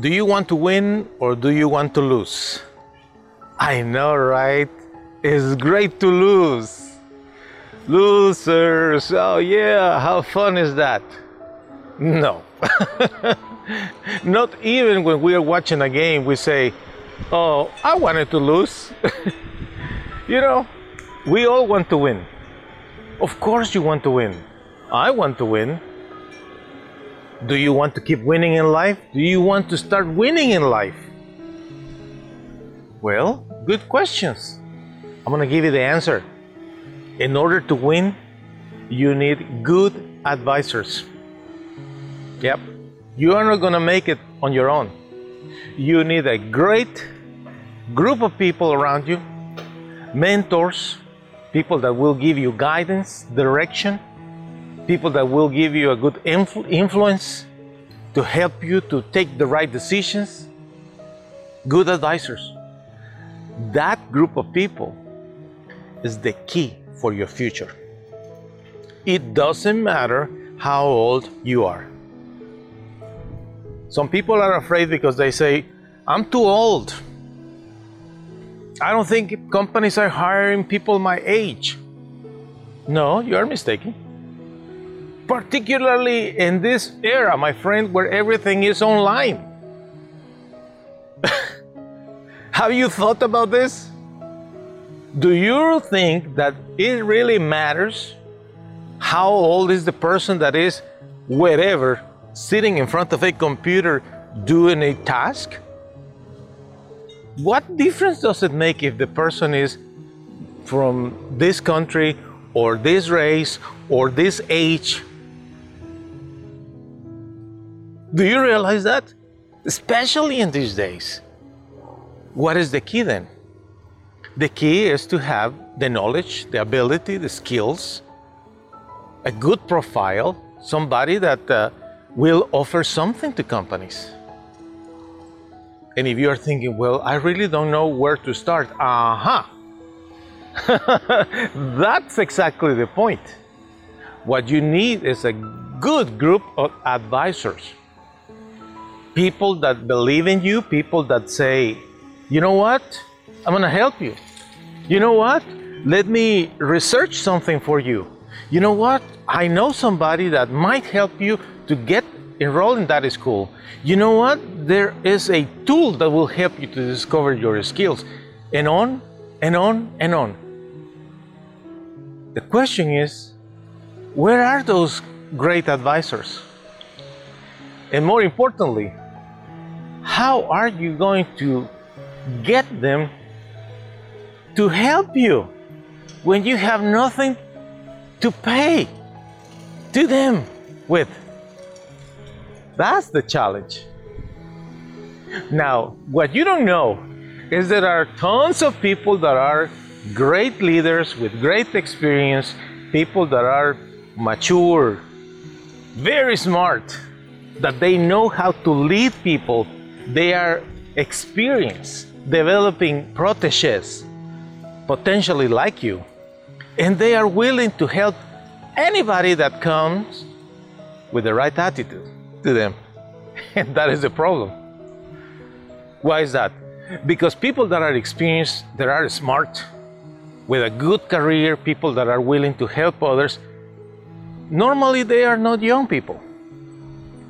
Do you want to win or do you want to lose? I know, right? It's great to lose. Losers, oh yeah, how fun is that? No. Not even when we are watching a game, we say, Oh, I wanted to lose. you know, we all want to win. Of course, you want to win. I want to win. Do you want to keep winning in life? Do you want to start winning in life? Well, good questions. I'm going to give you the answer. In order to win, you need good advisors. Yep. You are not going to make it on your own. You need a great group of people around you, mentors, people that will give you guidance, direction, people that will give you a good influ- influence to help you to take the right decisions, good advisors. That group of people is the key for your future. It doesn't matter how old you are. Some people are afraid because they say, I'm too old. I don't think companies are hiring people my age. No, you are mistaken. Particularly in this era, my friend, where everything is online. Have you thought about this? Do you think that it really matters how old is the person that is wherever sitting in front of a computer doing a task? What difference does it make if the person is from this country or this race or this age? Do you realize that? Especially in these days. What is the key then? The key is to have the knowledge, the ability, the skills, a good profile, somebody that uh, will offer something to companies. And if you are thinking, well, I really don't know where to start, aha! That's exactly the point. What you need is a good group of advisors. People that believe in you, people that say, you know what? I'm going to help you. You know what? Let me research something for you. You know what? I know somebody that might help you to get enrolled in that school. You know what? There is a tool that will help you to discover your skills. And on and on and on. The question is where are those great advisors? And more importantly, how are you going to get them to help you when you have nothing to pay to them with? That's the challenge. Now, what you don't know is there are tons of people that are great leaders with great experience, people that are mature, very smart, that they know how to lead people. They are experienced developing proteges, potentially like you, and they are willing to help anybody that comes with the right attitude to them. And that is the problem. Why is that? Because people that are experienced, that are smart, with a good career, people that are willing to help others, normally they are not young people.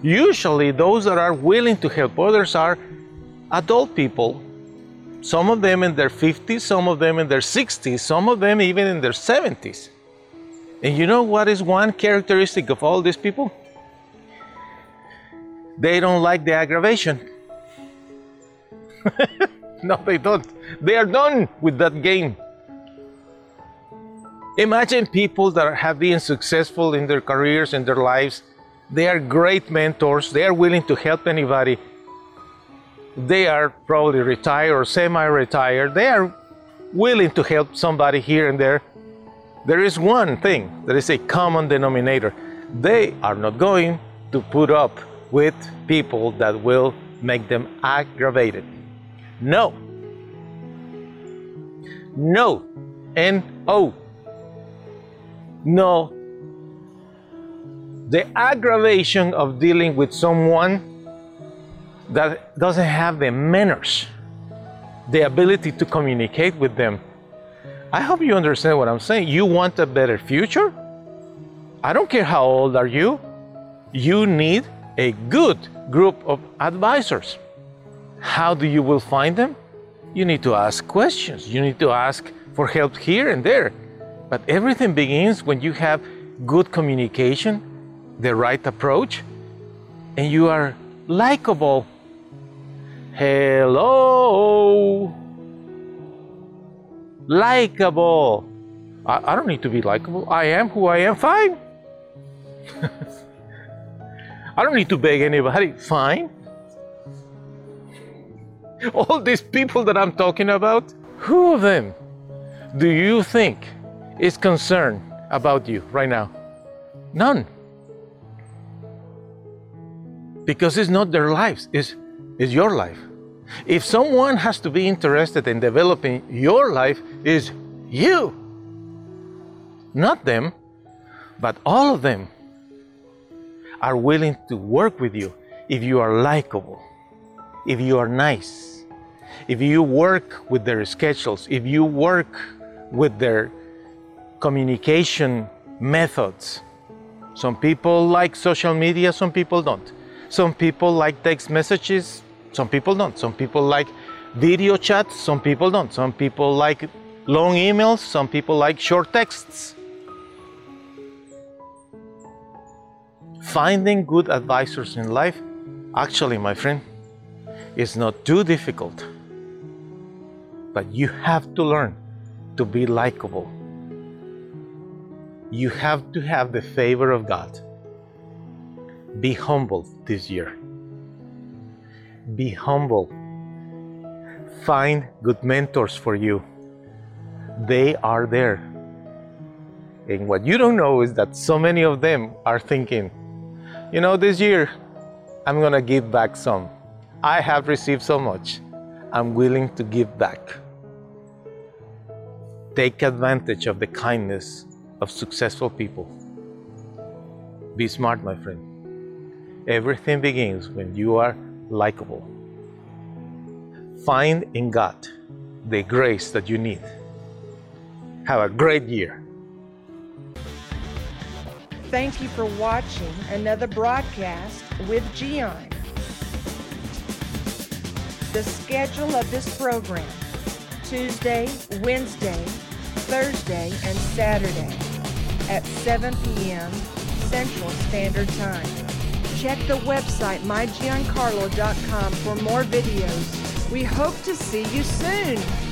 Usually, those that are willing to help others are adult people. Some of them in their 50s, some of them in their 60s, some of them even in their 70s. And you know what is one characteristic of all these people? They don't like the aggravation. no, they don't. They are done with that game. Imagine people that have been successful in their careers and their lives. They are great mentors. They are willing to help anybody. they are probably retired or semi retired. They are willing to help somebody here and there. There is one thing that is a common denominator they are not going to put up with people that will make them aggravated. No. No. N O. No. The aggravation of dealing with someone that doesn't have the manners, the ability to communicate with them. I hope you understand what I'm saying. You want a better future? I don't care how old are you. You need a good group of advisors. How do you will find them? You need to ask questions. You need to ask for help here and there. But everything begins when you have good communication, the right approach, and you are likable Hello. Likeable. I, I don't need to be likable. I am who I am. Fine. I don't need to beg anybody. Fine. All these people that I'm talking about, who of them do you think is concerned about you right now? None. Because it's not their lives, it's is your life. If someone has to be interested in developing your life, is you. Not them, but all of them are willing to work with you if you are likable, if you are nice, if you work with their schedules, if you work with their communication methods. Some people like social media, some people don't. Some people like text messages, some people don't. Some people like video chats, some people don't. Some people like long emails, some people like short texts. Finding good advisors in life, actually, my friend, is not too difficult. But you have to learn to be likable. You have to have the favor of God. Be humble this year. Be humble. Find good mentors for you. They are there. And what you don't know is that so many of them are thinking, you know, this year I'm going to give back some. I have received so much. I'm willing to give back. Take advantage of the kindness of successful people. Be smart, my friend. Everything begins when you are likable. Find in God the grace that you need. Have a great year. Thank you for watching another broadcast with Gian. The schedule of this program Tuesday, Wednesday, Thursday, and Saturday at 7 p.m. Central Standard Time. Check the website mygiancarlo.com for more videos. We hope to see you soon.